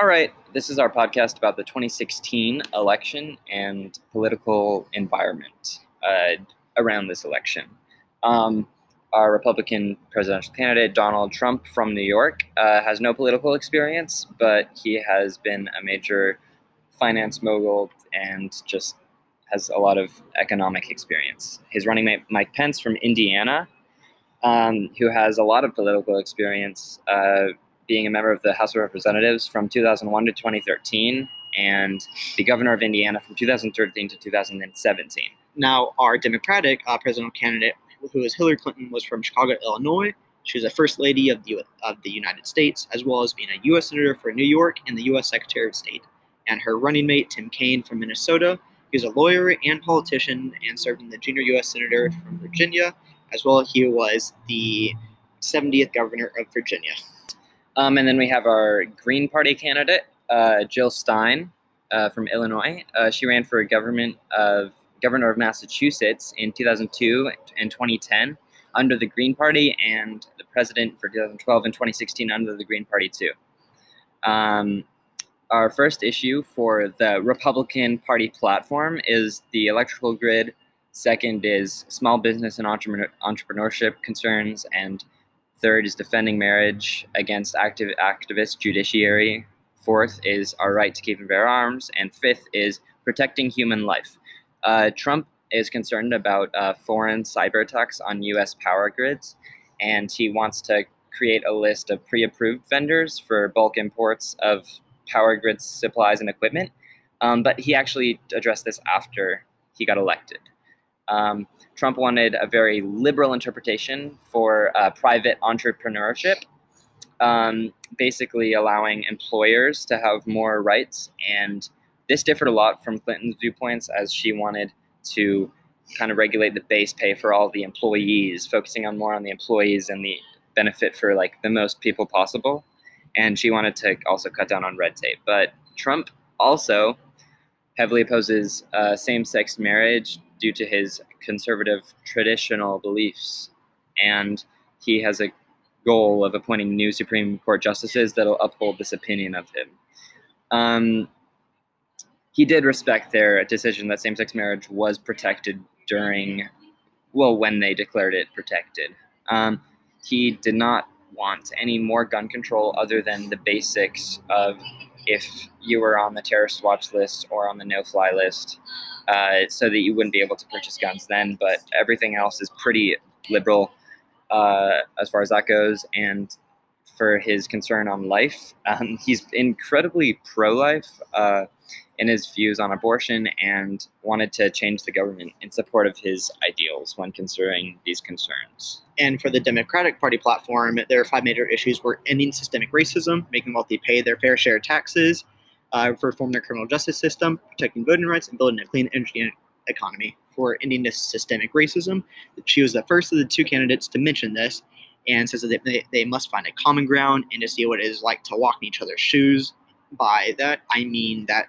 All right, this is our podcast about the 2016 election and political environment uh, around this election. Um, our Republican presidential candidate, Donald Trump from New York, uh, has no political experience, but he has been a major finance mogul and just has a lot of economic experience. His running mate, Mike Pence from Indiana, um, who has a lot of political experience, uh, being a member of the House of Representatives from 2001 to 2013, and the governor of Indiana from 2013 to 2017. Now, our Democratic uh, presidential candidate, who is Hillary Clinton, was from Chicago, Illinois. She was a First Lady of the, of the United States, as well as being a U.S. Senator for New York and the U.S. Secretary of State. And her running mate, Tim Kaine from Minnesota, he was a lawyer and politician and served in the junior U.S. Senator from Virginia, as well as he was the 70th governor of Virginia. Um, and then we have our Green Party candidate, uh, Jill Stein uh, from Illinois. Uh, she ran for government of governor of Massachusetts in 2002 and 2010 under the Green Party, and the president for 2012 and 2016 under the Green Party too. Um, our first issue for the Republican Party platform is the electrical grid. Second is small business and entrepreneurship concerns, and third is defending marriage against active activist judiciary. Fourth is our right to keep and bear arms, and fifth is protecting human life. Uh, Trump is concerned about uh, foreign cyber attacks on U.S. power grids, and he wants to create a list of pre-approved vendors for bulk imports of power grid supplies and equipment. Um, but he actually addressed this after he got elected. Um, Trump wanted a very liberal interpretation for uh, private entrepreneurship, um, basically allowing employers to have more rights. And this differed a lot from Clinton's viewpoints, as she wanted to kind of regulate the base pay for all the employees, focusing on more on the employees and the benefit for like the most people possible and she wanted to also cut down on red tape. But Trump also heavily opposes uh, same sex marriage due to his conservative traditional beliefs. And he has a goal of appointing new Supreme Court justices that'll uphold this opinion of him. Um, he did respect their decision that same sex marriage was protected during, well, when they declared it protected. Um, he did not want any more gun control other than the basics of if you were on the terrorist watch list or on the no fly list, uh, so that you wouldn't be able to purchase guns then. But everything else is pretty liberal uh, as far as that goes. And for his concern on life, um, he's incredibly pro life. Uh, in his views on abortion and wanted to change the government in support of his ideals when considering these concerns. And for the Democratic Party platform, their five major issues were ending systemic racism, making wealthy pay their fair share of taxes, uh, reform their criminal justice system, protecting voting rights, and building a clean energy economy. For ending this systemic racism, she was the first of the two candidates to mention this and says that they, they must find a common ground and to see what it is like to walk in each other's shoes. By that, I mean that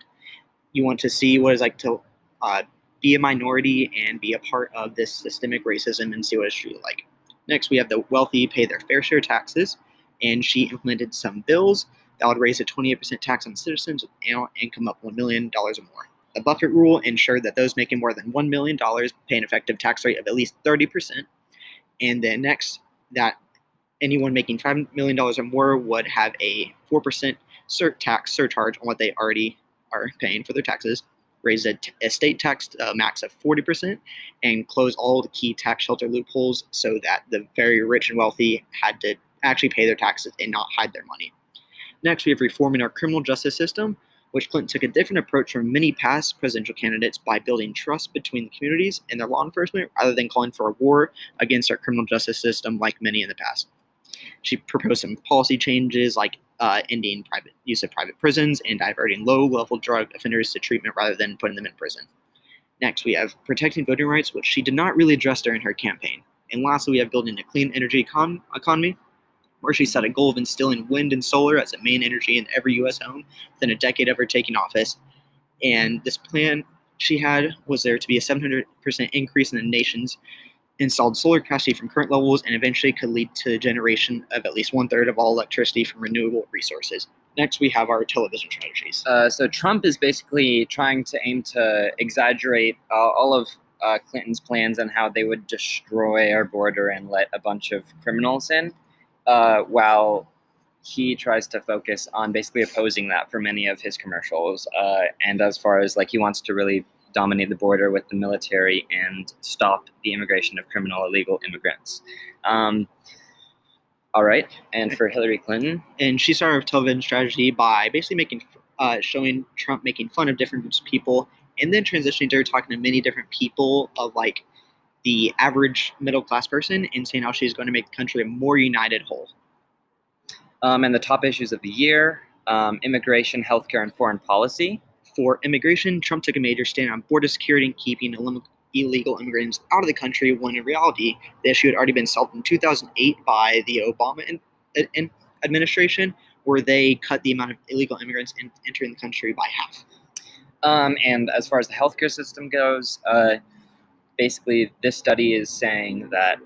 you want to see what it's like to uh, be a minority and be a part of this systemic racism and see what it's truly like. Next, we have the wealthy pay their fair share taxes, and she implemented some bills that would raise a 28% tax on citizens with annual income of $1 million or more. The Buffett rule ensured that those making more than $1 million pay an effective tax rate of at least 30%. And then next, that anyone making $5 million or more would have a 4% cert tax surcharge on what they already are paying for their taxes, raise a, t- a state tax uh, max of 40%, and close all the key tax shelter loopholes so that the very rich and wealthy had to actually pay their taxes and not hide their money. Next, we have reforming our criminal justice system, which Clinton took a different approach from many past presidential candidates by building trust between the communities and their law enforcement rather than calling for a war against our criminal justice system like many in the past. She proposed some policy changes like uh, ending private use of private prisons and diverting low-level drug offenders to treatment rather than putting them in prison. Next, we have protecting voting rights, which she did not really address during her campaign. And lastly, we have building a clean energy econ- economy, where she set a goal of instilling wind and solar as a main energy in every U.S. home within a decade of her taking office. And this plan she had was there to be a 700% increase in the nation's installed solar capacity from current levels and eventually could lead to generation of at least one third of all electricity from renewable resources. Next, we have our television strategies. Uh, so Trump is basically trying to aim to exaggerate uh, all of uh, Clinton's plans on how they would destroy our border and let a bunch of criminals in, uh, while he tries to focus on basically opposing that for many of his commercials. Uh, and as far as like he wants to really dominate the border with the military and stop the immigration of criminal illegal immigrants. Um, all right, and for Hillary Clinton, and she started her television strategy by basically making, uh, showing Trump making fun of different groups of people, and then transitioning to her talking to many different people of like the average middle class person, and saying how she's going to make the country a more united whole. um, and the top issues of the year: um, immigration, healthcare, and foreign policy. For immigration, Trump took a major stand on border security and keeping illegal immigrants out of the country when in reality the issue had already been solved in 2008 by the Obama in, in administration, where they cut the amount of illegal immigrants in, entering the country by half. Um, and as far as the healthcare system goes, uh, basically, this study is saying that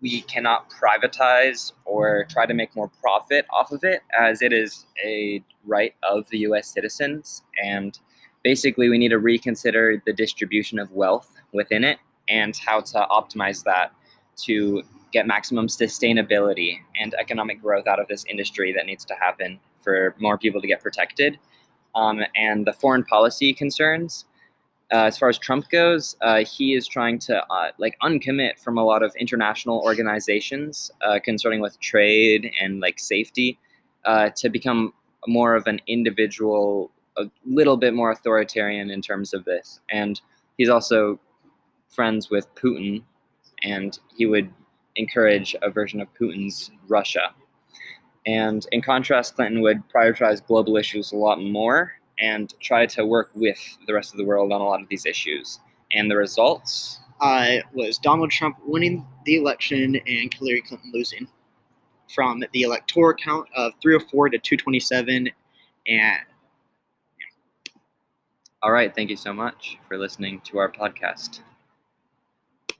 we cannot privatize or try to make more profit off of it, as it is a right of the US citizens. And basically, we need to reconsider the distribution of wealth within it and how to optimize that to get maximum sustainability and economic growth out of this industry that needs to happen for more people to get protected. Um, and the foreign policy concerns, uh, as far as Trump goes, uh, he is trying to uh, like uncommit from a lot of international organizations uh, concerning with trade and like safety uh, to become more of an individual, a little bit more authoritarian in terms of this. And he's also friends with Putin, and he would encourage a version of Putin's Russia. And in contrast, Clinton would prioritize global issues a lot more and try to work with the rest of the world on a lot of these issues. And the results? Uh, was Donald Trump winning the election and Hillary Clinton losing from the electoral count of 304 to 227 and All right. Thank you so much for listening to our podcast.